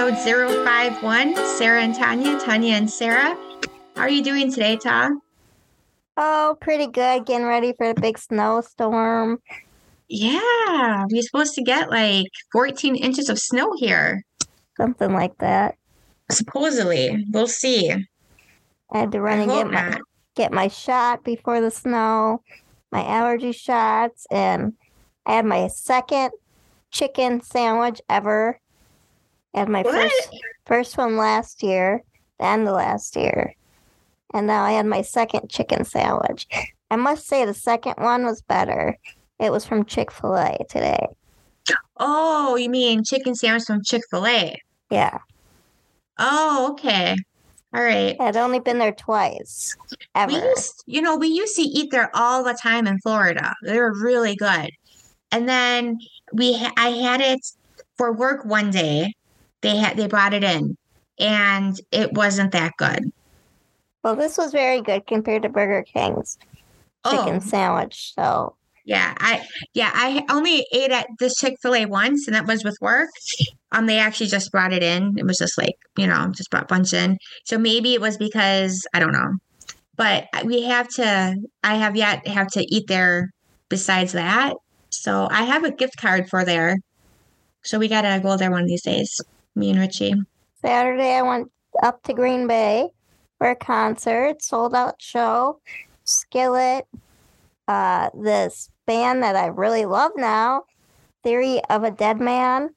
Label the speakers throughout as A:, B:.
A: episode 051. Sarah and Tanya, Tanya and Sarah. How are you doing today, Tom?
B: Oh, pretty good. Getting ready for the big snowstorm.
A: Yeah, we're supposed to get like 14 inches of snow here.
B: Something like that.
A: Supposedly. We'll see.
B: I had to run
A: I
B: and get my
A: not.
B: get my shot before the snow, my allergy shots, and I had my second chicken sandwich ever. I had my
A: What?
B: first first one last year, and the last year. And now I had my second chicken sandwich. I must say the second one was better. It was from Chick-fil-A today.
A: Oh, you mean chicken sandwich from Chick-fil-A?
B: Yeah.
A: Oh, okay. All right.
B: I'd only been there twice. Ever.
A: We used, you know, we used to eat there all the time in Florida. They were really good. And then we, I had it for work one day. They had, they brought it in, and it wasn't that good.
B: Well, this was very good compared to Burger King's chicken
A: Oh,
B: sandwich. So,
A: yeah. I, yeah, I only ate at this Chick-fil-A once, and that was with work. Um, they actually just brought it in. It was just like, you know, just brought a bunch in. So maybe it was because I don't know. But we have to, I have yet have to eat there besides that. So I have a gift card for there. So we gotta go there one of these days. Me and Richie.
B: Saturday I went up to Green Bay for a concert, sold out show, Skillet, uh, this band that I really love now, Theory of a Dead Man,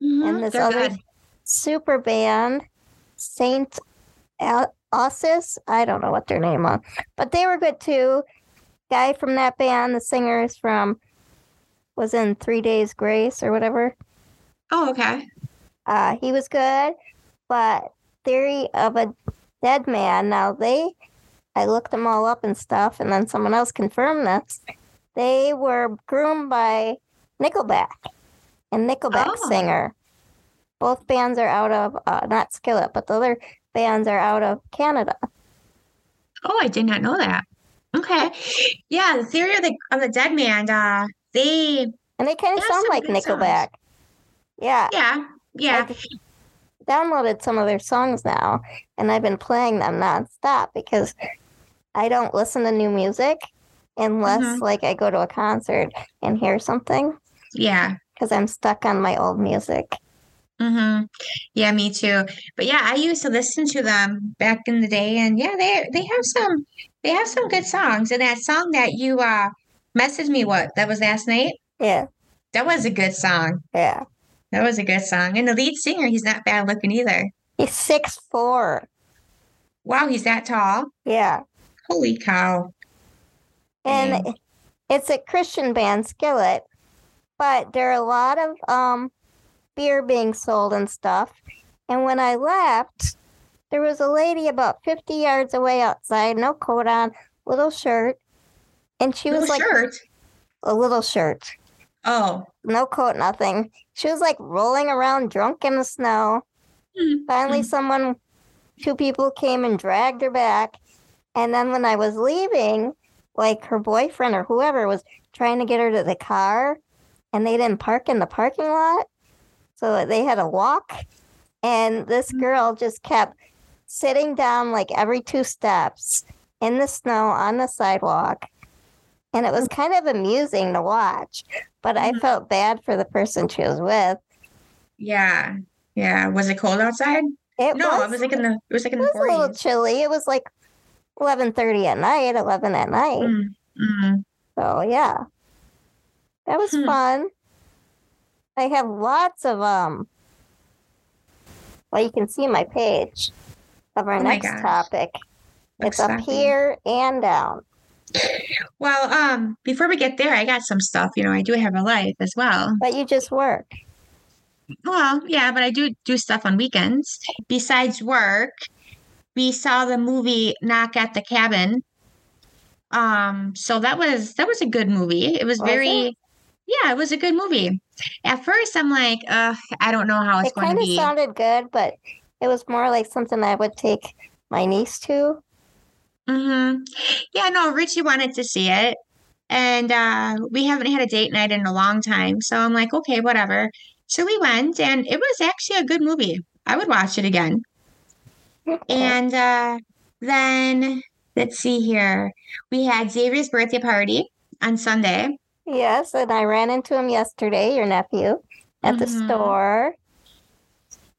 B: and this other super band, Saint Al- Ossis. I don't know what their name is, but they were good too. Guy from that band, the singer is from, was in Three Days Grace or whatever.
A: Oh, okay.
B: Uh, he was good, but Theory of a Dead Man. Now they, I looked them all up and stuff, and then someone else confirmed this. They were groomed by Nickelback and Nickelback
A: Oh.
B: singer. Both bands are out of uh, not Skillet, but the other bands are out of Canada.
A: Oh, I did not know that. Okay. Yeah, the theory of the of the dead man, uh, they
B: And they kind of sound like
A: good songs.
B: Nickelback. Yeah,
A: yeah, yeah.
B: I've downloaded some of their songs now, and I've been playing them nonstop because I don't listen to new music unless
A: Mhm.
B: like I go to a concert and hear something
A: Yeah.
B: because I'm stuck on my old music.
A: Mm-hmm. Yeah, me too. But yeah, I used to listen to them back in the day, and yeah, they they have some they have some good songs. And that song that you uh messaged me what that was last night,
B: Yeah,
A: that was a good song.
B: yeah.
A: That was a good song. And the lead singer, he's not bad looking either.
B: He's six four.
A: Wow, he's that tall.
B: Yeah,
A: Holy cow.
B: and
A: Dang.
B: it's a Christian band, Skillet, but there are a lot of um beer being sold and stuff. And when I left, there was a lady about 50 yards away outside, no coat on, little shirt. And she was like
A: shirt.
B: a little shirt,
A: Oh.
B: no coat, nothing. She was like rolling around drunk in the snow.
A: Hmm.
B: Finally,
A: Hmm.
B: someone, two people came and dragged her back. And then when I was leaving, like her boyfriend or whoever was trying to get her to the car, and they didn't park in the parking lot. So they had to walk. And this
A: Hmm.
B: girl just kept sitting down like every two steps in the snow on the sidewalk. And it was kind of amusing to watch, but I
A: Mhm.
B: felt bad for the person she was with.
A: Yeah. Yeah. Was it cold outside?
B: It
A: No,
B: was
A: it was like in the it was like in
B: It
A: the
B: was a little chilly. It was like eleven thirty at night, eleven at night.
A: Mm, mm.
B: So yeah, that was
A: Hmm.
B: fun. I have lots of um. Well, you can see my page of our
A: Oh
B: next topic. It's up here and down.
A: Well, um, before we get there, I got some stuff. You know, I do have a life as well.
B: But you just work.
A: Well, yeah, but I do do stuff on weekends. Besides work, we saw the movie Knock at the Cabin. Um, so that was that was a good movie. It was
B: Was
A: very, yeah, it was a good movie. At first, I'm like, uh, I don't know how it's
B: It
A: going to
B: kind of
A: be.
B: sounded good, but it was more like something I would take my niece to.
A: Mm-hmm. Yeah, no, Richie wanted to see it. and uh, we haven't had a date night in a long time. So I'm like, okay, whatever. So we went, and it was actually a good movie. I would watch it again. And uh, then let's see here. We had Xavier's birthday party on Sunday.
B: Yes, and I ran into him yesterday, your nephew, at the
A: Mhm.
B: store.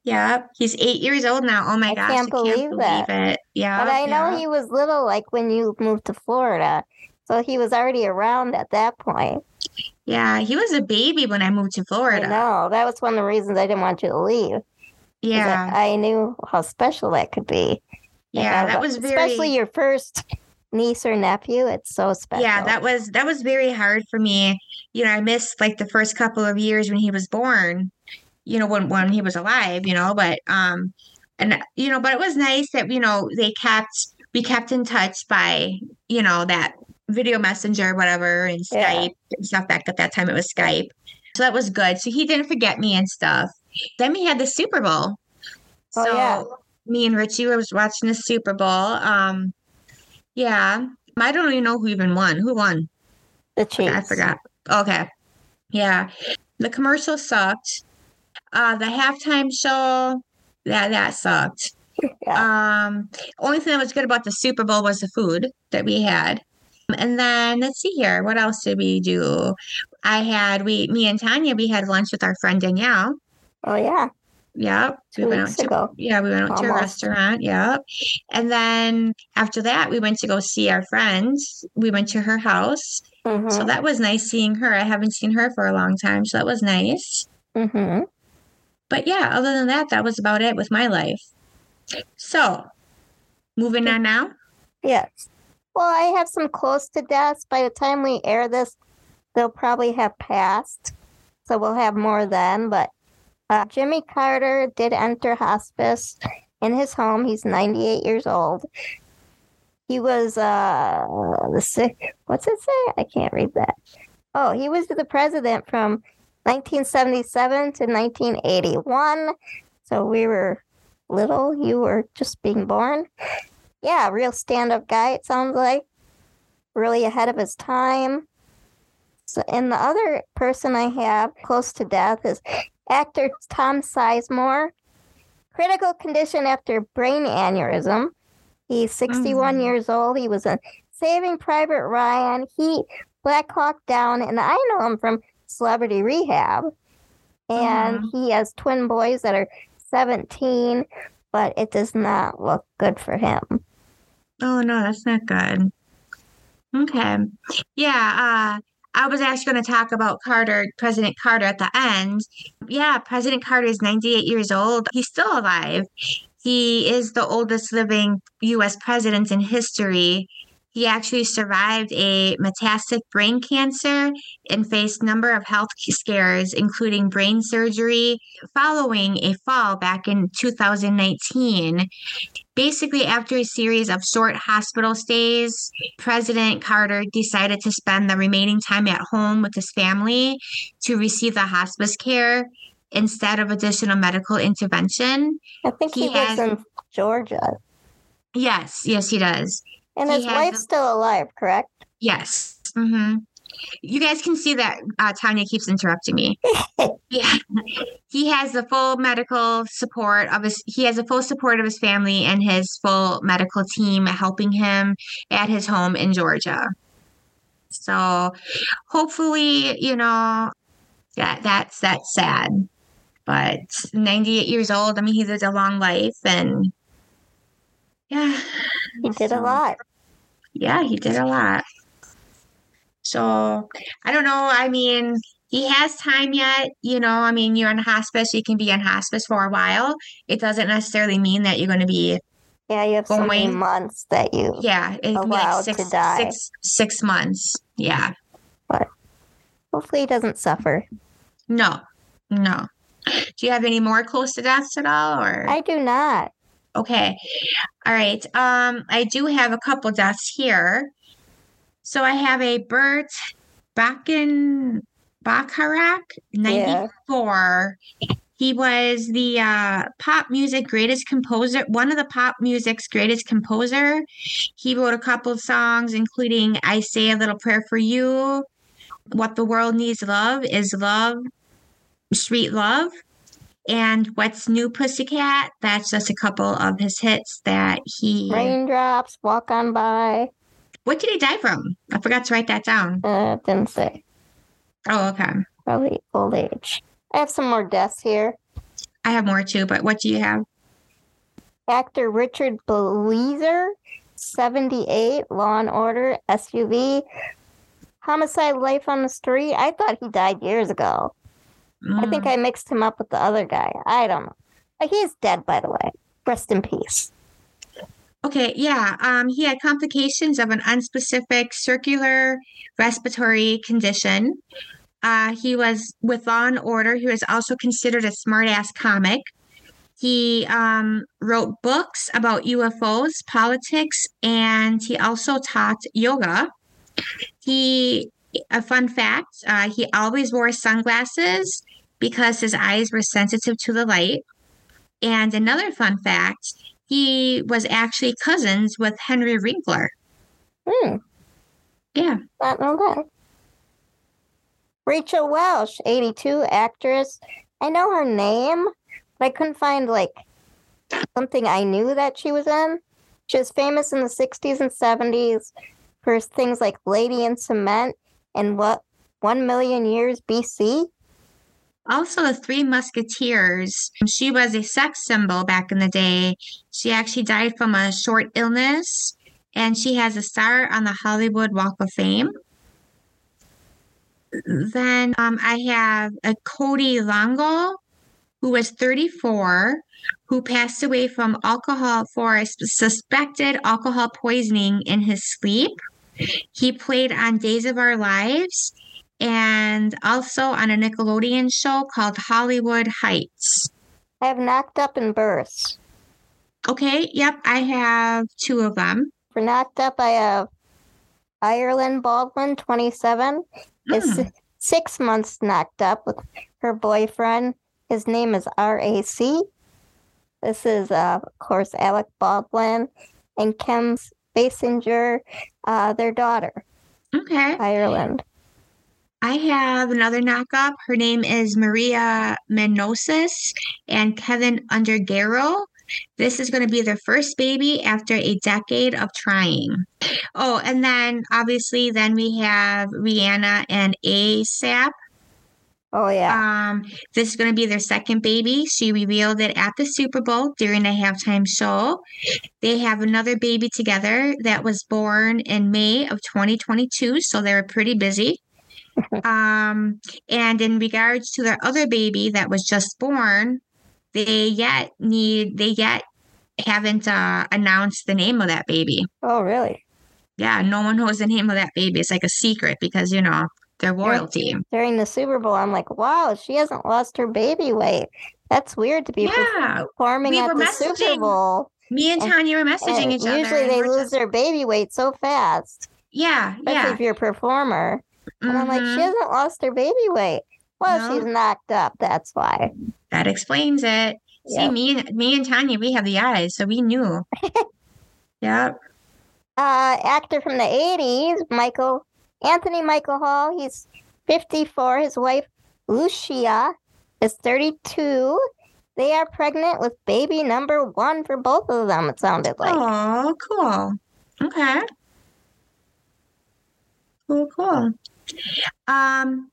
A: Yep, he's eight years old now. Oh my
B: I
A: gosh,
B: can't
A: I can't
B: believe
A: believe
B: that.
A: it. Yeah,
B: But I know
A: yeah.
B: he was little, like when you moved to Florida. So he was already around at that point.
A: Yeah, he was a baby when I moved to Florida.
B: No, That was one of the reasons I didn't want you to leave.
A: Yeah,
B: I, knew how special that could be.
A: yeah, that was very.
B: Especially your first niece or nephew. It's so special.
A: Yeah, that was that was very hard for me. You know, I missed like the first couple of years when he was born, you know, when when he was alive, you know, but um and you know, but it was nice that, you know, they kept we kept in touch by, you know, that video messenger, whatever, and
B: Yeah.
A: Skype and stuff back at that time it was Skype. So that was good. So he didn't forget me and stuff. Then we had the Super Bowl.
B: Oh,
A: So
B: yeah.
A: me and Richie was watching the Super Bowl. Um yeah. I don't even know who even won. Who won?
B: the Chiefs.
A: I forgot. Okay. Yeah. The commercial sucked. Uh the halftime show, that that sucked.
B: Yeah.
A: Um only thing that was good about the Super Bowl was the food that we had. And then let's see here. What else did we do? I had we me and Tanya, we had lunch with our friend Danielle.
B: oh, yeah.
A: Yep.
B: Two
A: we went out to
B: ago.
A: yeah, we went out to a restaurant. Yep. And then after that, we went to go see our friends. We went to her house.
B: Mm-hmm.
A: So that was nice seeing her. I haven't seen her for a long time, so that was nice.
B: mm-hmm.
A: But yeah, other than that, that was about it with my life. So, moving on now.
B: Yes. Well, I have some close to deaths. By the time we air this, they'll probably have passed. So we'll have more then. But uh, Jimmy Carter did enter hospice in his home. He's 98 years old. He was uh the sick. What's it say? I can't read that. Oh, he was the president from 1977 to 1981. So we were little. You were just being born. Yeah, real stand-up guy. It sounds like really ahead of his time. So, and the other person I have close to death is actor Tom Sizemore. Critical condition after brain aneurysm. He's 61
A: Mhm.
B: years old. He was in Saving Private Ryan. He Black Hawk Down, and I know him from Celebrity Rehab. And he has twin boys that are 17, but it does not look good for him.
A: Oh no, that's not good. Okay. Yeah, uh I was actually going to talk about Carter, President Carter at the end. Yeah, President Carter is 98 years old. He's still alive. He is the oldest living US president in history. He actually survived a metastatic brain cancer and faced a number of health scares, including brain surgery following a fall back in 2019. Basically, after a series of short hospital stays, President Carter decided to spend the remaining time at home with his family to receive the hospice care instead of additional medical intervention.
B: I think he,
A: He
B: lives
A: has-
B: in Georgia.
A: Yes, yes, he does.
B: And his wife's
A: a-
B: still alive, correct?
A: Yes. hmm You guys can see that uh, Tanya keeps interrupting me. yeah, he has the full medical support of his. He has the full support of his family and his full medical team helping him at his home in Georgia. So, hopefully, you know, that that's that's sad. But 98 years old. I mean, he lived a long life, and yeah,
B: He did a lot.
A: yeah, he did a lot. So I don't know. I mean, he has time yet. You know, I mean, you're on hospice, you can be in hospice for a while. It doesn't necessarily mean that you're going to be,
B: Yeah, you have so many months that you.
A: yeah, it can be like
B: die.
A: six, six months. Yeah.
B: But hopefully, he doesn't suffer.
A: No, no. Do you have any more close to deaths at all or?
B: I do not.
A: Okay. All right. Um, I do have a couple deaths here. So I have a Bert Bakken Bacharach, 94. He was the uh, pop music greatest composer, one of the pop music's greatest composer. He wrote a couple of songs, including I Say a Little Prayer for You, What the World Needs Love is Love, Sweet Love, and What's New Pussycat. That's just a couple of his hits that he.
B: Raindrops, Walk on By.
A: What did he die from? I forgot to write that down.
B: Uh, didn't say.
A: Oh, okay.
B: Probably old age. I have some more deaths here.
A: I have more too, but what do you have?
B: Actor Richard Belzer, 78, Law and Order, SUV, Homicide Life on the Street. I thought he died years ago. I think
A: Mm.
B: I mixed him up with the other guy. I don't know. Uh, He's dead, by the way. Rest in peace.
A: Okay, yeah. Um, he had complications of an unspecific circular respiratory condition. Uh, he was with Law and Order. He was also considered a smartass comic. He um, wrote books about UFOs, politics, and he also taught yoga. He, a fun fact, uh, he always wore sunglasses because his eyes were sensitive to the light. And another fun fact, he was actually cousins with Henry Winkler.
B: Hmm,
A: Yeah.
B: not know that. Rachel Welch, 82, actress. I know her name, but I couldn't find like something I knew that she was in. She was famous in the 60s and 70s for things like Lady in Cement and what, 1 million years BC?
A: Also, the Three Musketeers. She was a sex symbol back in the day. She actually died from a short illness, and she has a star on the Hollywood Walk of Fame. Then um, I have a Cody Longo, who was 34, who passed away from alcohol for suspected alcohol poisoning in his sleep. He played on Days of Our Lives and also on a Nickelodeon show called Hollywood Heights.
B: I have Knocked Up and Births.
A: Okay, yep, I have two of them.
B: For Knocked Up, I have Ireland Baldwin, 27, is
A: Mm,
B: si- six months knocked up with her boyfriend. His name is R.A.C. This is, uh, of course, Alec Baldwin and Kim Basinger, uh, their daughter,
A: okay.
B: Ireland.
A: I have another knockup. Her name is Maria Menounos and Keven Undergaro. This is going to be their first baby after a decade of trying. Oh, and then obviously, then we have Rihanna and ASAP.
B: Oh, yeah.
A: Um, this is going to be their second baby. She revealed it at the Super Bowl during the halftime show. They have another baby together that was born in May of 2022, so they were pretty busy. Um, and in regards to their other baby that was just born, they yet need they yet haven't uh, announced the name of that baby.
B: oh, really?
A: Yeah, no one knows the name of that baby. It's like a secret because you know they're royalty.
B: During the Super Bowl, I'm like, wow, she hasn't lost her baby weight. That's weird to be
A: Yeah,
B: performing
A: we
B: at
A: were
B: the Super
A: messaging
B: Bowl.
A: me and
B: And-
A: Tanya were messaging each other.
B: usually they lose
A: just-
B: their baby weight so fast,
A: yeah,
B: especially
A: yeah.
B: if you're a performer. And I'm like, she hasn't lost her baby weight. Well,
A: No.
B: she's knocked up. That's why.
A: That explains it. See, me and me and Tanya, we have the eyes, so we knew. Yep.
B: Uh, actor from the 80s, Michael Anthony Michael Hall. He's 54. His wife, Lucia, is 32. They are pregnant with baby number one for both of them, it sounded like.
A: Oh, cool. Okay. Cool, cool. Um,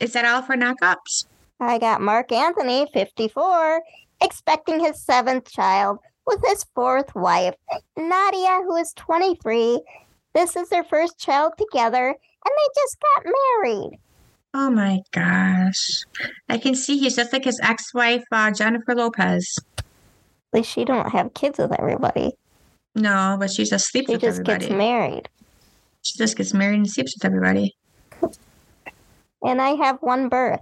A: is that all for knockups?
B: I got Marc Anthony, 54, expecting his seventh child with his fourth wife, Nadia, who is 23. This is their first child together, and they just got married.
A: Oh my gosh. I can see he's just like his ex-wife, uh, Jennifer Lopez.
B: At least she don't have kids with everybody.
A: No, but she just sleeps
B: She
A: with
B: just
A: everybody.
B: gets married.
A: She just gets married and sleeps with everybody.
B: And I have one birth.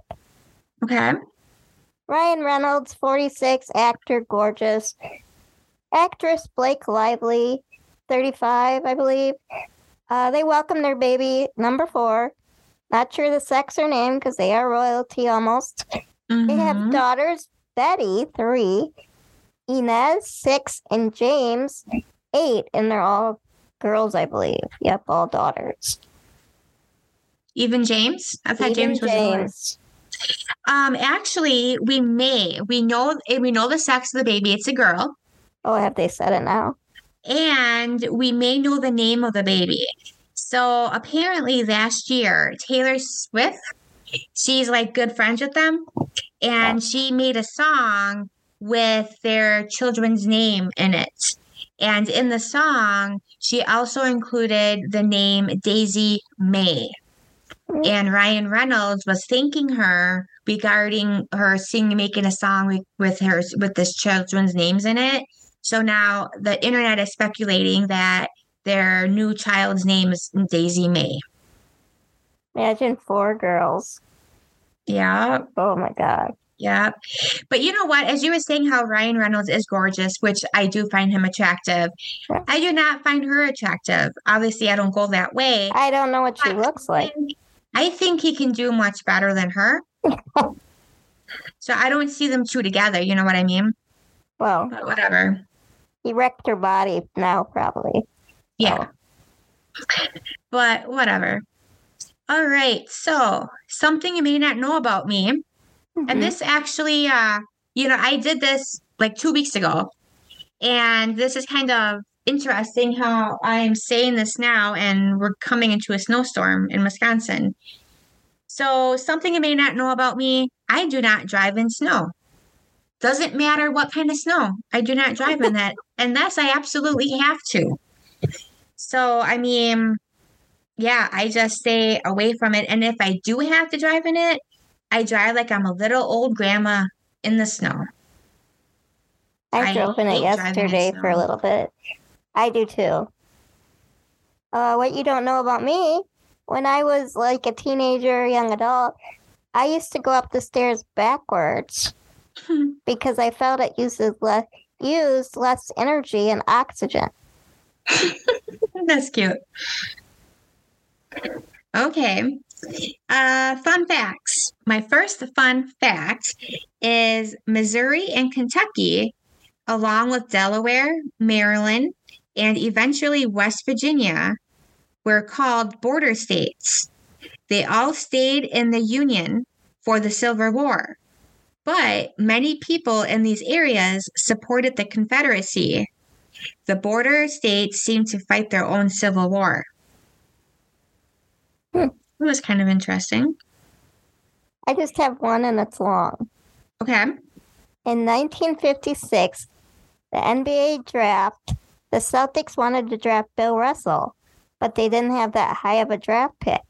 A: Okay.
B: Ryan Reynolds, 46, actor, gorgeous. Actress Blake Lively, 35, I believe. Uh, they welcome their baby, number four. Not sure the sex or name because they are royalty almost. They have
A: Mhm.
B: daughters, Betty, three, Inez, six, and James, eight. And they're all girls, I believe. Yep, all daughters.
A: Even James? I thought
B: Even
A: James was a.
B: James.
A: Um, actually, we may. We know we know the sex of the baby. It's a girl.
B: Oh, have they said it now?
A: and we may know the name of the baby. So apparently last year, Taylor Swift, she's like good friends with them, and she made a song with their children's name in it. And in the song, she also included the name Daisy May. Mm-hmm. And Ryan Reynolds was thanking her regarding her singing, making a song with, with her with this children's names in it. So now the internet is speculating that their new child's name is Daisy May.
B: Imagine four girls.
A: Yeah,
B: Oh my God.
A: yeah. But you know what? As you were saying, how Ryan Reynolds is gorgeous, which I do find him attractive. I do not find her attractive. Obviously, I don't go that way.
B: I don't know what she looks like.
A: I think he can do much better than her. so I don't see them two together. You know what I mean?
B: Well,
A: But whatever.
B: he wrecked her body now, probably.
A: Yeah. But whatever. All right. So, something you may not know about me.
B: Mhm.
A: And this actually, uh, you know, I did this like two weeks ago. And this is kind of interesting how I'm saying this now, and we're coming into a snowstorm in Wisconsin. So, something you may not know about me I do not drive in snow. Doesn't matter what kind of snow, I do not drive in that unless I absolutely have to. So, I mean, yeah, I just stay away from it. And if I do have to drive in it, I drive like I'm a little old grandma in the snow.
B: I,
A: I
B: drove in it
A: hate driving in
B: yesterday for a little bit. I do too. Uh, what you don't know about me, when I was like a teenager, young adult, I used to go up the stairs backwards because I felt it uses less used less energy and oxygen.
A: That's cute. Okay. Uh, fun facts. My first fun fact is Missouri and Kentucky, along with Delaware, Maryland, and eventually West Virginia, were called border states. They all stayed in the Union for the Civil War, but many people in these areas supported the Confederacy the border states seemed to fight their own civil war.
B: Hmm.
A: It was kind of interesting.
B: I just have one and it's long.
A: Okay.
B: In 1956, the NBA draft, the Celtics wanted to draft Bill Russell, but they didn't have that high of a draft pick.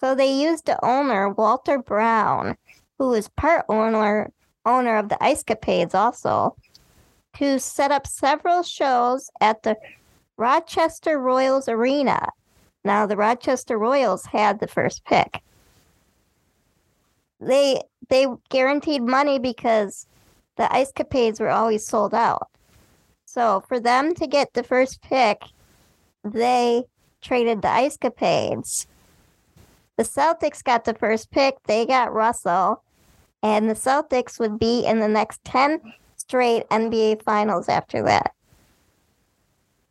B: So they used the owner, Walter Brown, who was part owner owner of the Ice Capades also, to set up several shows at the Rochester Royals Arena. Now the Rochester Royals had the first pick. They they guaranteed money because the Ice Capades were always sold out. So for them to get the first pick, they traded the Ice Capades. The Celtics got the first pick, they got Russell, and the Celtics would be in the next 10 straight NBA finals after that.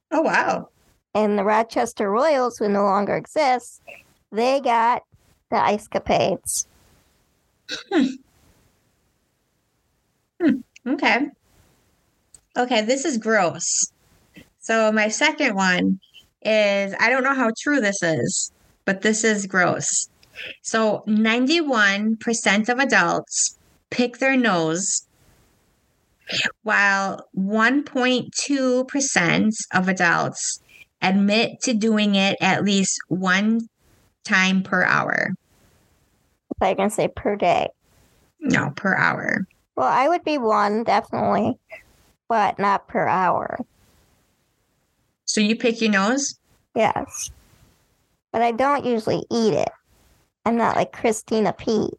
A: Oh, wow.
B: And the Rochester Royals, who no longer exists, they got the Ice Capades. Hmm.
A: Okay. Okay, this is gross. So, my second one is I don't know how true this is, but this is gross. So, 91% of adults pick their nose, while 1.2% of adults admit to doing it at least one time per hour.
B: I can say per day.
A: No, per hour.
B: Well, I would be one, definitely, but not per hour.
A: So, you pick your nose?
B: Yes. But I don't usually eat it. I'm not like Christina P.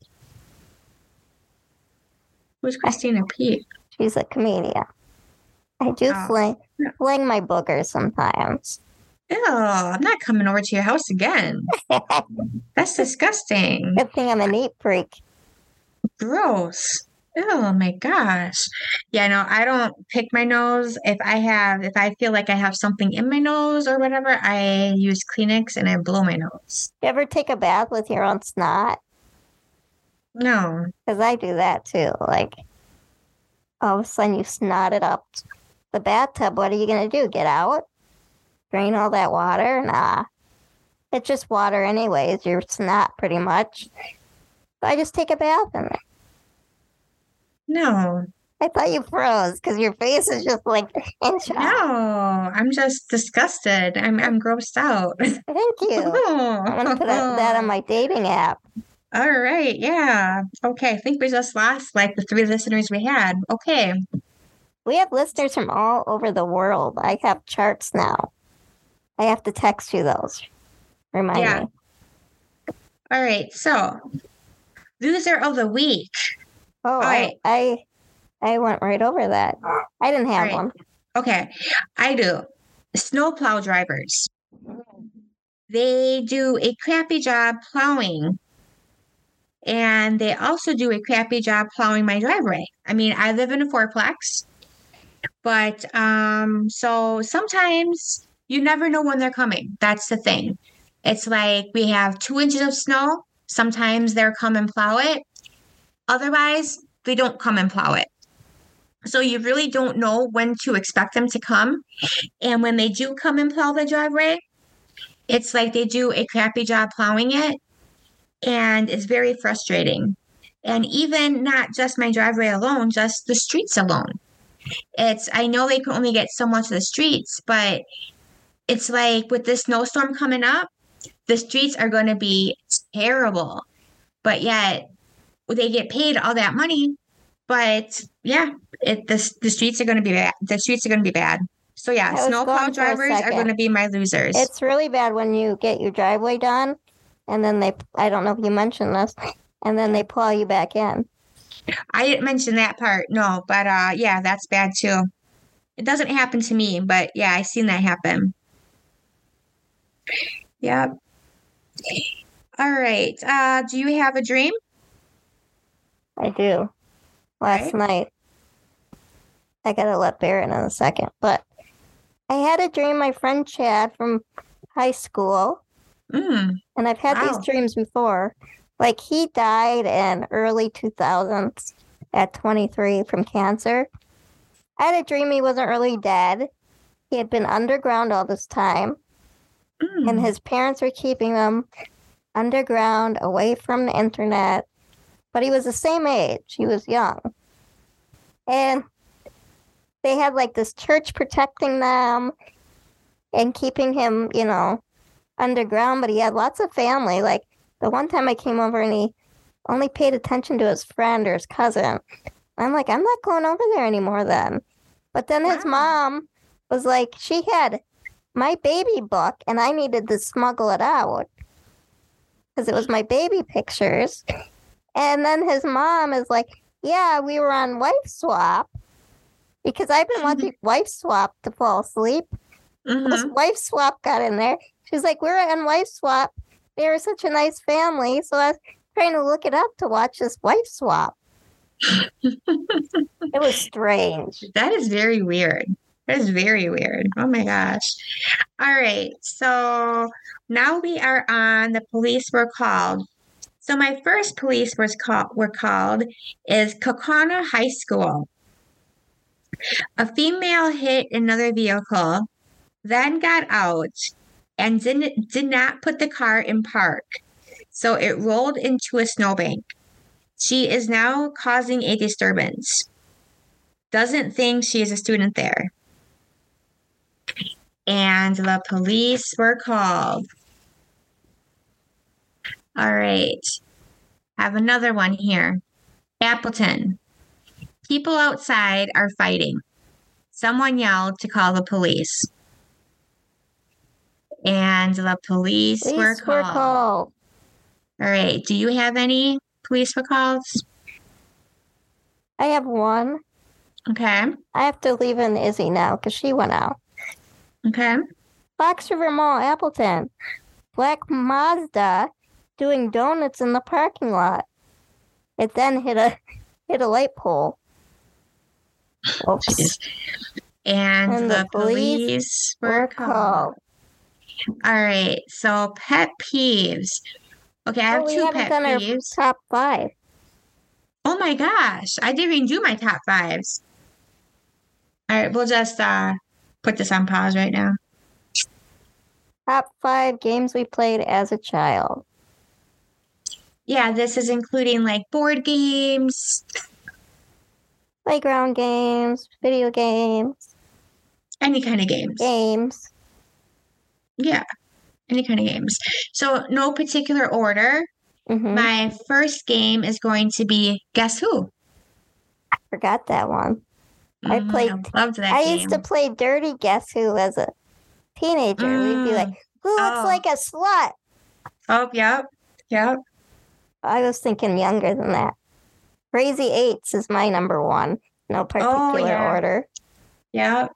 A: Who's Christina P?
B: She's a comedian. I do
A: Oh.
B: fling, fling my boogers sometimes.
A: Ew, I'm not coming over to your house again. That's disgusting.
B: Good thing I'm a neat freak.
A: Gross. Oh my gosh. Yeah, no, I don't pick my nose. If I have, if I feel like I have something in my nose or whatever, I use Kleenex and I blow my nose.
B: You ever take a bath with your own snot?
A: No.
B: Because I do that too. Like, all of a sudden you snot it up the bathtub. What are you going to do? Get out? Drain all that water? Nah. It's just water, anyways. Your snot, pretty much. I just take a bath in it.
A: No.
B: I thought you froze because your face is just like in shock.
A: No, I'm just disgusted. I'm I'm grossed out.
B: Thank you. I'm gonna put that that on my dating app.
A: All right, yeah. Okay, I think we just lost like the three listeners we had. Okay.
B: We have listeners from all over the world. I have charts now. I have to text you those. Remind
A: Yeah.
B: me.
A: All right, so loser of the week.
B: Oh,
A: right.
B: I, I I went right over that. I didn't have
A: right.
B: one.
A: Okay, I do. Snowplow drivers. They do a crappy job plowing. And they also do a crappy job plowing my driveway. I mean, I live in a fourplex, but um, so sometimes you never know when they're coming. That's the thing. It's like we have two inches of snow. Sometimes they'll come and plow it. Otherwise, they don't come and plow it. So you really don't know when to expect them to come. And when they do come and plow the driveway, it's like they do a crappy job plowing it. And it's very frustrating. And even not just my driveway alone, just the streets alone. It's, I know they can only get so much of the streets, but it's like with this snowstorm coming up, the streets are going to be terrible. But yet they get paid all that money. But yeah, it the, the streets are going to be bad. The streets are going to be bad. So yeah, snowplow
B: gone for a
A: drivers are going to be my losers.
B: It's really bad when you get your driveway done and then they I don't know if you mentioned this, and then they plow you back in.
A: I didn't mention that part, no, but uh yeah, that's bad too. It doesn't happen to me, but yeah, I've seen that happen. Yep. All right. Uh do you have a dream?
B: I do. Last night. I gotta let Barrett in a second. But I had a dream my friend Chad from high school,
A: Mm.
B: and I've had
A: Wow.
B: these dreams before. Like he died in early 2000s at 23 from cancer. I had a dream he wasn't really dead. He had been underground all this time,
A: Mm.
B: and his parents were keeping him underground, away from the internet. But he was the same age. He was young. And they had like this church protecting them and keeping him, you know, underground. But he had lots of family. Like the one time I came over and he only paid attention to his friend or his cousin. I'm like, I'm not going over there anymore then. But then his
A: Wow.
B: mom was like, she had my baby book and I needed to smuggle it out because it was my baby pictures. And then his mom is like, Yeah, we were on wife swap because I've been watching wife swap to fall asleep.
A: Mhm.
B: This wife swap got in there. She's like, We're on wife swap. They were such a nice family. So I was trying to look it up to watch this wife swap. it was strange.
A: That is very weird. That is very weird. Oh my gosh. All right. So now we are on the police were called. So my first police was called were called is Kaukauna High School. A female hit another vehicle, then got out and didn't did not put the car in park. So it rolled into a snowbank. She is now causing a disturbance doesn't think she is a student there. And the police were called. All right. I have another one here. Appleton. People outside are fighting. Someone yelled to call the police. And the police, were
B: Police were
A: called.
B: called.
A: All right. Do you have any police were called?
B: I have one.
A: Okay.
B: I have to leave in Izzy now because she went out.
A: Okay.
B: Fox River Mall, Appleton. Black Mazda doing donuts in the parking lot. It then hit a hit a light pole. Oops.
A: And,
B: And
A: the,
B: the police
A: police were called.
B: called.
A: All right. So pet peeves. Okay, I have two pet peeves.
B: top five.
A: Oh my gosh, I didn't even do my top fives. All right, we'll just uh put this on pause right now.
B: Top five games we played as a child.
A: Yeah, this is including like board games,
B: Playground games, video games,
A: any kind of games.
B: games.
A: Yeah, any kind of games. So, no particular order.
B: hmm
A: My first game is going to be Guess Who?
B: I forgot that one. I
A: Mm,
B: played-
A: loved that
B: I
A: game.
B: used to play Dirty Guess Who as a teenager. We'd be
A: Mm.
B: like, "Who looks
A: Oh.
B: like a slut?"
A: Oh, yep, yep.
B: I was thinking younger than that. Crazy Eights is my number one. No particular
A: Oh, yeah.
B: order.
A: Yep.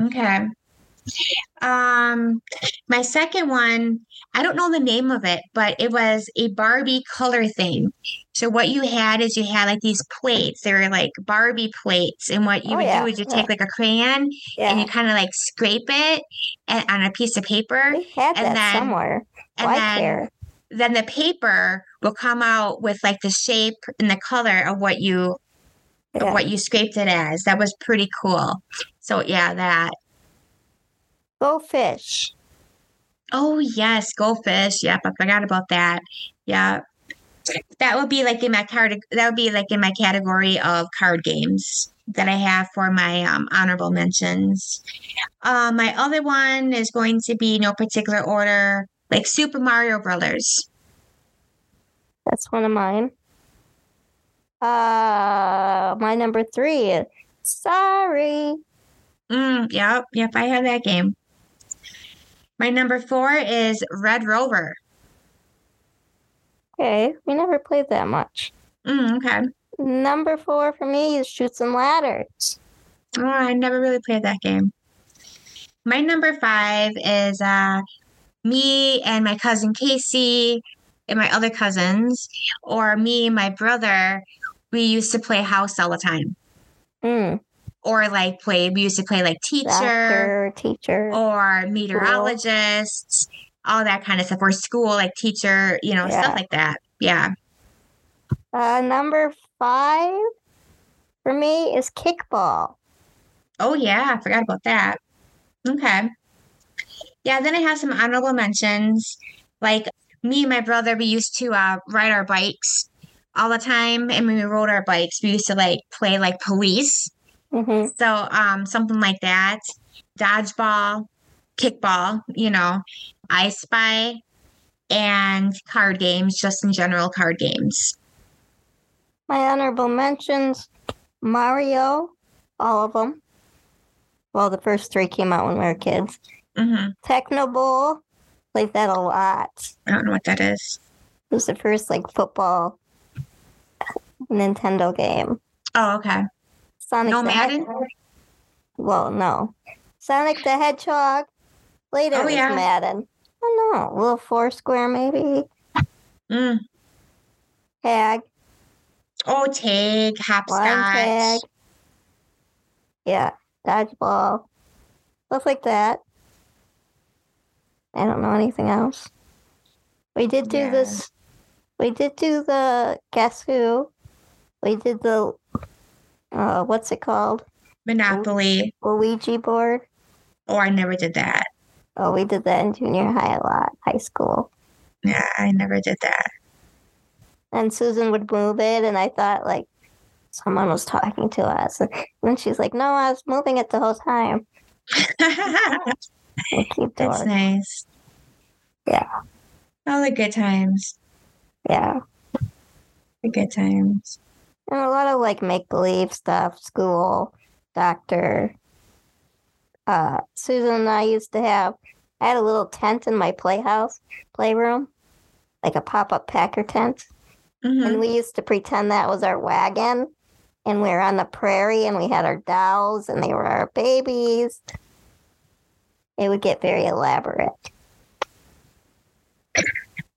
A: Okay. Um, my second one, I don't know the name of it, but it was a Barbie color thing. So what you had is you had like these plates. They were like Barbie plates, and what you
B: Oh,
A: would
B: yeah,
A: do is you
B: yeah.
A: take like a crayon and you kind of like scrape it and, on a piece of paper,
B: we had
A: and
B: that
A: then-
B: somewhere.
A: and
B: Why
A: then
B: care?
A: Then the paper will come out with like the shape and the color of what you of
B: Yeah.
A: what you scraped it as. That was pretty cool. So yeah, that.
B: Go fish.
A: Oh yes, Go Fish. Yep, I forgot about that. Yeah. That would be like in my card that would be like in my category of card games that I have for my um, honorable mentions. Uh, my other one is going to be no particular order, like Super Mario Brothers.
B: That's one of mine. Uh, my number three Sorry.
A: Mm, yep, yep, I have that game. My number four is Red Rover.
B: Okay, we never played that much.
A: Mm, okay.
B: Number four for me is Chutes and Ladders.
A: Oh, I never really played that game. My number five is uh me and my cousin Casey and my other cousins, or me and my brother. We used to play house all the time,
B: Mm,
A: or like play. We used to play like teacher
B: doctor, teacher.
A: or meteorologists, all that kind of stuff, or school like teacher, you know,
B: Yeah.
A: stuff like that. Yeah.
B: Uh, number five for me is kickball.
A: Oh yeah, I forgot about that. Okay. Yeah, then I have some honorable mentions. Like me and my brother, we used to uh, ride our bikes all the time, and when we rode our bikes, we used to like play like police.
B: hmm
A: So um, something like that, dodgeball, kickball, you know, I Spy, and card games, just in general card games.
B: My honorable mentions Mario, all of them. Well, the first three came out when we were kids.
A: Hmm
B: Tecmo Bowl, played that a lot.
A: I don't know what that is.
B: It was the first like football Nintendo game.
A: Oh, okay.
B: Sonic
A: No
B: the
A: Madden?
B: Hedgehog. Well, no. Sonic the Hedgehog. Later
A: Oh,
B: was
A: yeah.
B: Madden. I don't know. Little Foursquare maybe.
A: Mm.
B: Tag.
A: Oh, tag, hopscotch.
B: tag. Yeah. Dodgeball. Stuff like that. I don't know anything else. We did do
A: Yeah.
B: this. We did do the Guess Who. We did the. Uh, what's it called?
A: Monopoly.
B: Ouija board.
A: Oh, I never did that.
B: Oh, we did that in junior high a lot, high school.
A: Yeah, I never did that.
B: And Susan would move it, and I thought like someone was talking to us. And then she's like, "No, I was moving it the whole time." We'll keep
A: That's nice.
B: Yeah.
A: All the good times.
B: Yeah,
A: The good times.
B: and a lot of like make believe stuff, school, doctor. Uh, Susan and I used to have. I had a little tent in my playhouse, playroom, like a pop-up Packer tent.
A: Mhm.
B: And we used to pretend that was our wagon. And we were on the prairie and we had our dolls and they were our babies. It would get very elaborate.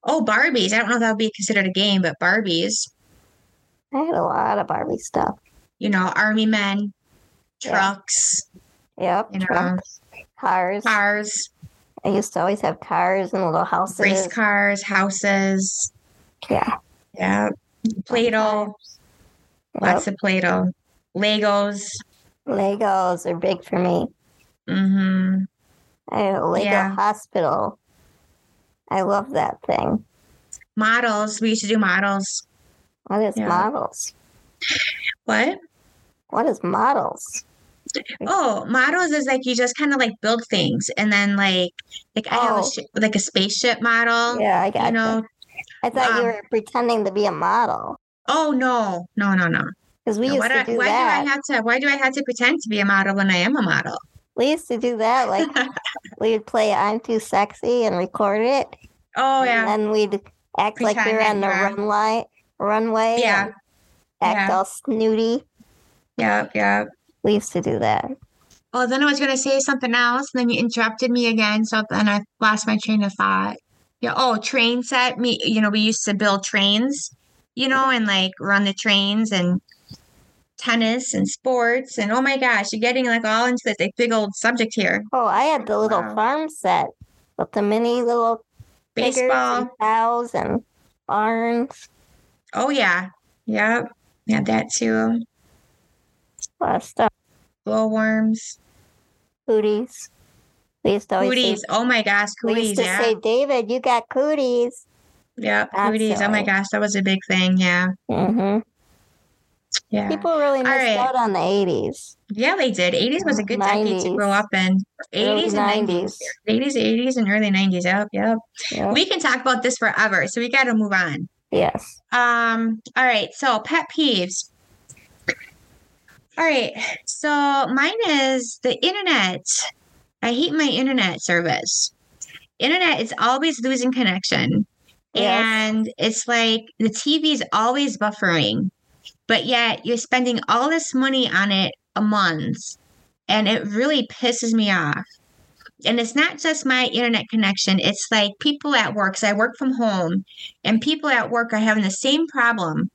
A: Oh, Barbies. I don't know if that would be considered a game, but Barbies.
B: I had a lot of Barbie stuff.
A: You know, army men, trucks,
B: Yep.
A: you know,
B: cars.
A: cars,
B: I used to always have cars and little houses.
A: race cars, houses.
B: Yeah.
A: Yeah. Play-Doh, lots of Play-Doh. Legos.
B: Legos are big for me.
A: Mm-hmm.
B: I had a Lego
A: Yeah.
B: hospital. I love that thing.
A: Models. We used to do models.
B: What is
A: Yeah.
B: models?
A: What?
B: What is models?
A: Oh, models is like you just kind of like build things and then like like I have a
B: Oh.
A: sh- like a spaceship model.
B: Yeah, I got
A: You know.
B: I thought you
A: um,
B: were pretending to be a model
A: Oh no, no, no, no.
B: because we
A: No,
B: used
A: why
B: to
A: do,
B: do
A: why
B: that.
A: do I have to? Why do I have to pretend to be a model when I am a model?
B: We used to do that. Like we'd play "I'm Too Sexy" and record it,
A: oh
B: and
A: yeah,
B: then we'd act like we
A: Pretend
B: were on the
A: you're-
B: runway, runway,
A: Yeah.
B: and act
A: Yeah.
B: all snooty.
A: yeah, yeah.
B: We used to do that.
A: Oh, then I was gonna say something else, and then you interrupted me again, so then I lost my train of thought. Yeah. Oh, train set. Me, you know, we used to build trains, you know, and like run the trains and tennis and sports and oh my gosh, you're getting like all into this big old subject here.
B: Oh, I had the little
A: Wow.
B: farm set with the mini little
A: Baseball.
B: and cows and barns.
A: Oh yeah, yep, yeah, that too.
B: A lot of stuff.
A: Glowworms,
B: Cooties. We used to
A: cooties.
B: say,
A: Oh my gosh,
B: we
A: cooties.
B: used to
A: Yeah,
B: say, David, you got cooties.
A: yeah, cooties. Oh my gosh, that was a big thing. Yeah,
B: hmm
A: yeah.
B: People really missed
A: right.
B: out on the 80s.
A: Yeah, they did. 80s was a good decade to grow up in. 80s and 90s. 80s, 80s, and early 90s. Yep, yep.
B: Yeah.
A: We can talk about this forever, so we got to move on.
B: yes.
A: Um, all right, so pet peeves. All right, so mine is the internet. I hate my internet service. Internet is always losing connection.
B: Yes.
A: And it's like the TV is always buffering, but yet you're spending all this money on it a month. And it really pisses me off. And it's not just my internet connection, it's like people at work. So I work from home, and people at work are having the same problem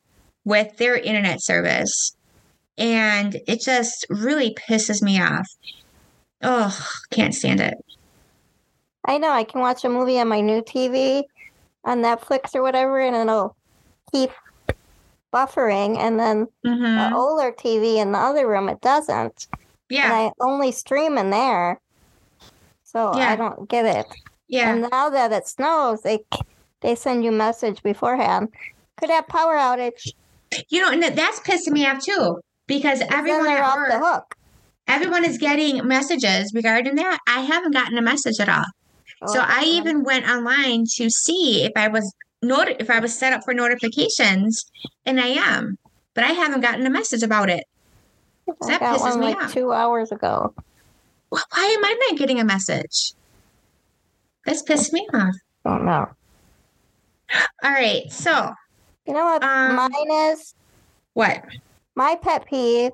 A: with their internet service. And it just really pisses me off. Oh, can't stand it.
B: I know. I can watch a movie on my new TV on Netflix or whatever, and it'll keep buffering. And then
A: hmm
B: the older TV in the other room, it doesn't. And
A: Yeah,
B: I only stream in there. So
A: Yeah.
B: I don't get it.
A: yeah.
B: And now that it snows, they they send you message beforehand. Could have power outage.
A: You know, and that's pissing me off too because everyone at
B: off
A: work,
B: the hook.
A: everyone is getting messages regarding that. I haven't gotten a message at all. So
B: Oh,
A: I even went online to see if I was not if I was set up for notifications, and I am, but I haven't gotten a message about it.
B: I
A: that pisses
B: one
A: me
B: like
A: off.
B: two hours ago.
A: Why am I not getting a message? That's pissed me off.
B: Don't know.
A: All right, so
B: You know what
A: Um,
B: mine is?
A: what?
B: My pet peeve: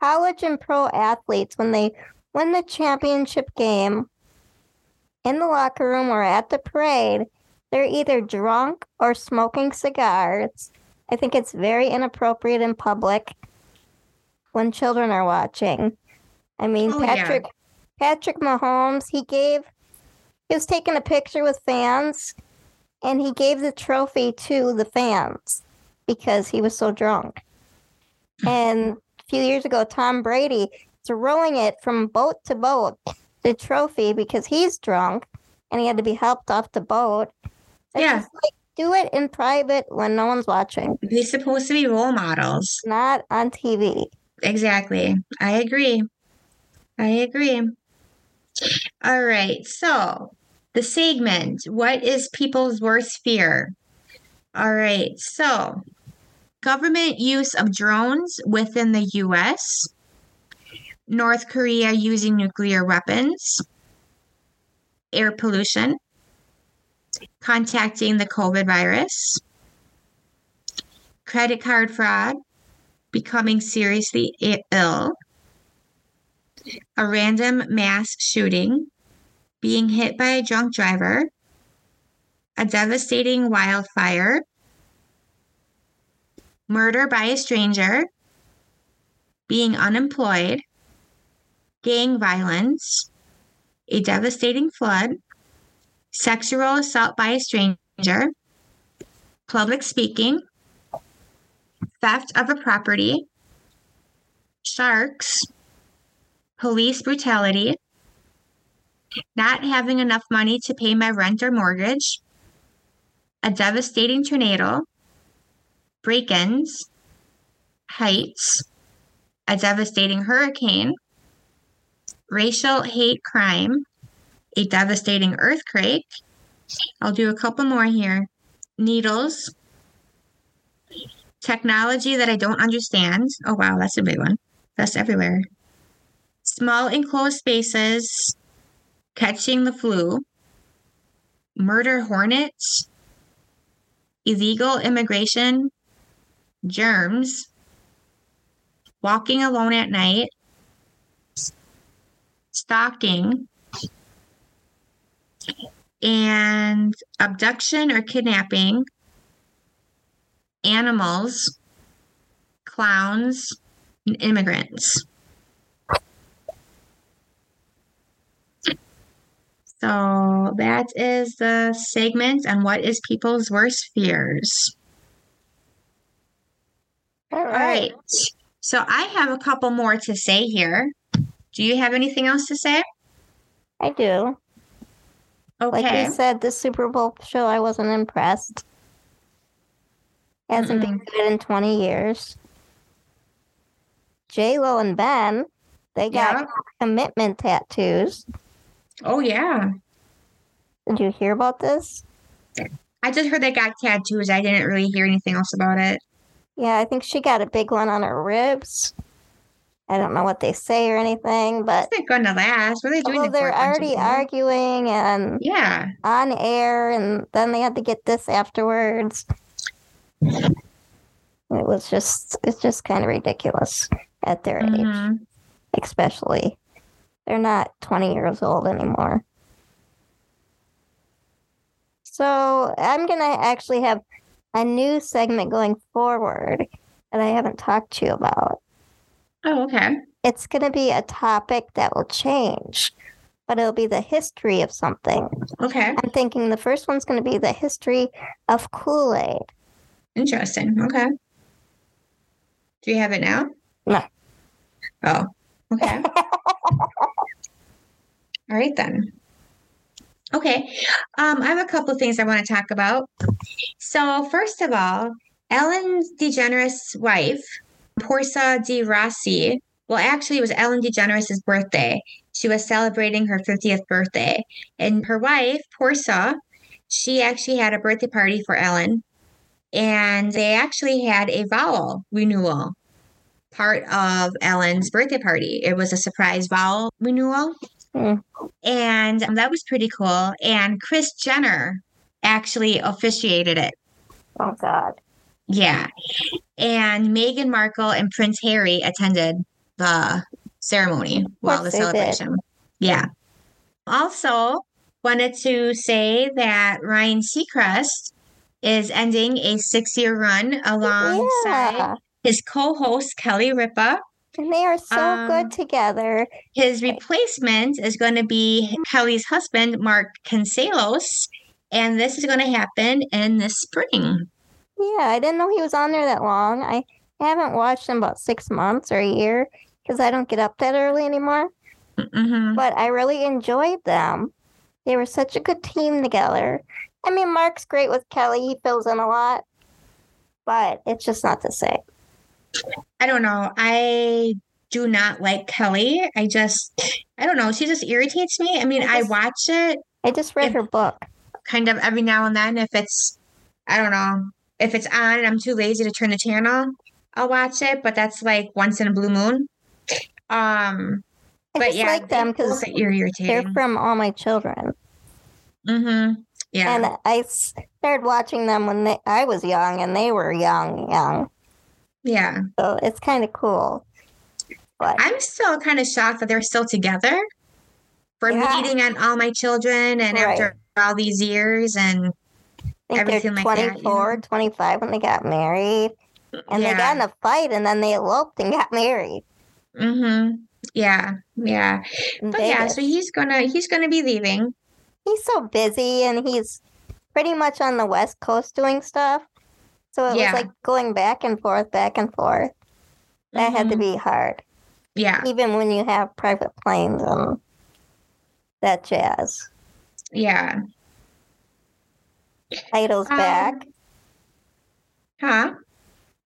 B: college and pro athletes when they win the championship game in the locker room or at the parade, they're either drunk or smoking cigars. I think it's very inappropriate in public when children are watching. I mean,
A: Oh, yeah.
B: Patrick Patrick Mahomes, he gave he was taking a picture with fans and he gave the trophy to the fans because he was so drunk. And a few years ago, Tom Brady throwing it from boat to boat, the trophy, because he's drunk and he had to be helped off the boat. It's
A: Yeah.
B: like, do it in private when no one's watching,
A: They're supposed to be role models.
B: not on TV.
A: Exactly. I agree. I agree. All right. So, the segment What is people's worst fear? All right. So, government use of drones within the U.S., North Korea using nuclear weapons, air pollution, contacting the COVID virus, credit card fraud, becoming seriously ill, a random mass shooting, being hit by a drunk driver, a devastating wildfire, murder by a stranger, being unemployed, gang violence, a devastating flood, sexual assault by a stranger, public speaking, theft of a property, sharks, police brutality, not having enough money to pay my rent or mortgage, a devastating tornado, break ins, heights, a devastating hurricane, racial hate crime, a devastating earthquake. I'll do a couple more here. Needles, technology that I don't understand. Oh, wow, that's a big one. That's everywhere. Small enclosed spaces, catching the flu, murder hornets, illegal immigration, germs, walking alone at night, stalking, and abduction or kidnapping, animals, clowns, and immigrants. So that is the segment on what is people's worst fears.
B: All
A: All
B: right.
A: right. So I have a couple more to say here. Do you have anything else to say?
B: I do. Like
A: Okay.
B: you said, the Super Bowl show, I wasn't impressed. Hasn't been mm-hmm. good in 20 years. J Lo and Ben, they got
A: Yeah.
B: commitment tattoos.
A: Oh yeah.
B: Did you hear about this?
A: I just heard they got tattoos. I didn't really hear anything else about it.
B: Yeah, I think she got a big one on her ribs. I don't know what they say or anything, but
A: It's not going to last. What are they doing?
B: well, they're
A: a bunch of
B: already arguing and
A: Yeah.
B: on air, and then they had to get this afterwards. It was just, it's just kind of ridiculous at their age,
A: Mhm.
B: especially. They're not 20 years old anymore. So I'm going to actually have a new segment going forward that I haven't talked to you about.
A: Oh, okay.
B: It's going to be a topic that will change, but it'll be the history of something.
A: Okay.
B: I'm thinking the first one's going to be the history of Kool Aid.
A: Interesting. Okay. Do you have it now?
B: No.
A: Oh, okay. All right then. Okay. Um, I have a couple of things I want to talk about. So, first of all, Ellen DeGeneres' wife, Portia de Rossi, well, actually, it was Ellen DeGeneres' birthday. She was celebrating her 50th birthday. And her wife, Portia, she actually had a birthday party for Ellen. And they actually had a vowel renewal part of Ellen's birthday party. It was a surprise vowel renewal.
B: Hmm.
A: And um, that was pretty cool. And Kris Jenner actually officiated it.
B: Oh, God.
A: Yeah. And Meghan Markle and Prince Harry attended the ceremony, well, the
B: did.
A: celebration. Yeah. Also, wanted to say that Ryan Seacrest is ending a six year run alongside
B: Yeah.
A: his co host, Kelly Ripa.
B: And they are so
A: Um,
B: good together.
A: His replacement is going to be Kelly's husband, Mark Consuelos. And this is going to happen in the spring.
B: Yeah, I didn't know he was on there that long. I haven't watched him about six months or a year because I don't get up that early anymore.
A: hmm
B: But I really enjoyed them. They were such a good team together. I mean, Mark's great with Kelly. He fills in a lot, but it's just not the same.
A: I don't know. I do not like Kelly. I just, I don't know. She just irritates me. I mean,
B: I
A: I watch it
B: I just read
A: If-
B: her book.
A: kind of every now and then if it's, I don't know, if it's on and I'm too lazy to turn the channel, I'll watch it. But that's like once in a blue moon. Um,
B: I
A: but
B: just
A: yeah,
B: like them because they're from All My Children.
A: Mm-hmm. Yeah.
B: And I started watching them when they, I was young and they were young, young.
A: yeah.
B: So it's kind of cool. But
A: I'm still kind of shocked that they're still together for
B: Yeah.
A: meeting on All My Children and
B: Right.
A: after all these years and
B: think they're
A: everything like that, you know?
B: 24, 25 when they got married. And they got in a fight and then they eloped and got married.
A: Mm-hmm. Yeah. Yeah.
B: in
A: But yeah, so he's gonna he's gonna be leaving.
B: he's so busy and he's pretty much on the West Coast doing stuff. So it
A: Yeah.
B: was like going back and forth, back and forth. That had to
A: Mhm.
B: be hard,
A: Yeah.
B: even when you have private planes and that jazz.
A: Yeah.
B: Idol's
A: Um,
B: back.
A: Huh?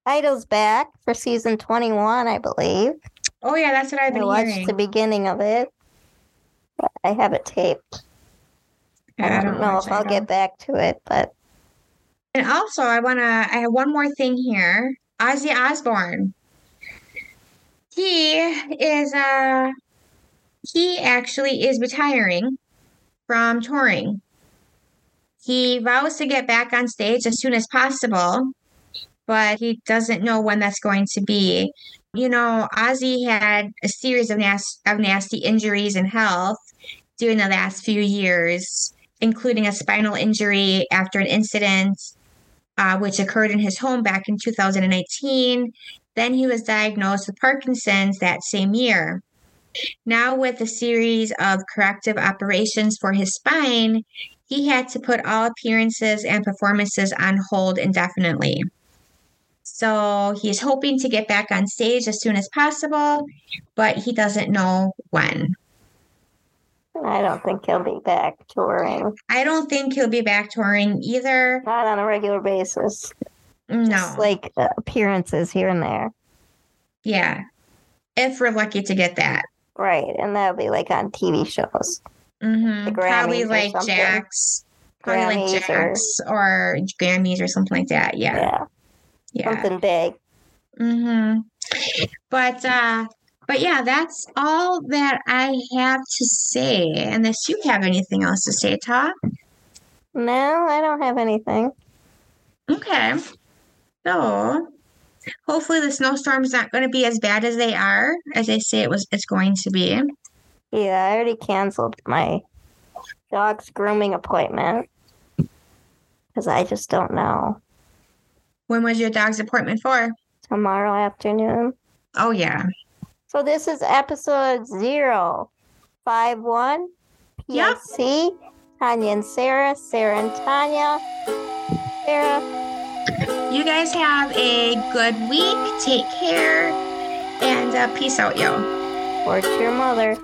B: Idol's back for season 21, I believe.
A: Oh yeah, that's what I've
B: I
A: been
B: watched
A: hearing.
B: the beginning of it. I have it taped. I don't know if I'll get back to it, but
A: And also, I want to, I have one more thing here. Ozzy Osbourne. He is, uh, he actually is retiring from touring. He vows to get back on stage as soon as possible, but he doesn't know when that's going to be. You know, Ozzy had a series of, nas- of nasty injuries and health during the last few years, including a spinal injury after an incident uh, which occurred in his home back in 2019. Then he was diagnosed with Parkinson's that same year. Now, with a series of corrective operations for his spine, he had to put all appearances and performances on hold indefinitely. So he's hoping to get back on stage as soon as possible, but he doesn't know when.
B: I don't think he'll be back touring.
A: I don't think he'll be back touring either.
B: Not on a regular basis.
A: No.
B: Just like uh, appearances here and there.
A: yeah. If we're lucky to get that.
B: Right. And that'll be like on TV shows.
A: Mm-hmm. Probably like Jack's. Probably like
B: Jack's or-
A: or, Grammys or something like that. Yeah.
B: Yeah.
A: Yeah.
B: Something big.
A: Mm-hmm. But uh but yeah, that's all that I have to say. Unless you have anything else to say, Todd.
B: No, I don't have anything.
A: Okay. So hopefully the snowstorm's not going to be as bad as they are, as they say it was it's going to be.
B: Yeah, I already canceled my dog's grooming appointment because I just don't know.
A: When was your dog's appointment for?
B: Tomorrow afternoon.
A: Oh yeah.
B: So this is episode zero five one.
A: Yep.
B: PSC. Tanya and Sarah. Sarah and Tanya. Sarah.
A: You guys have a good week. Take care and uh, peace out, yo.
B: Or to your mother.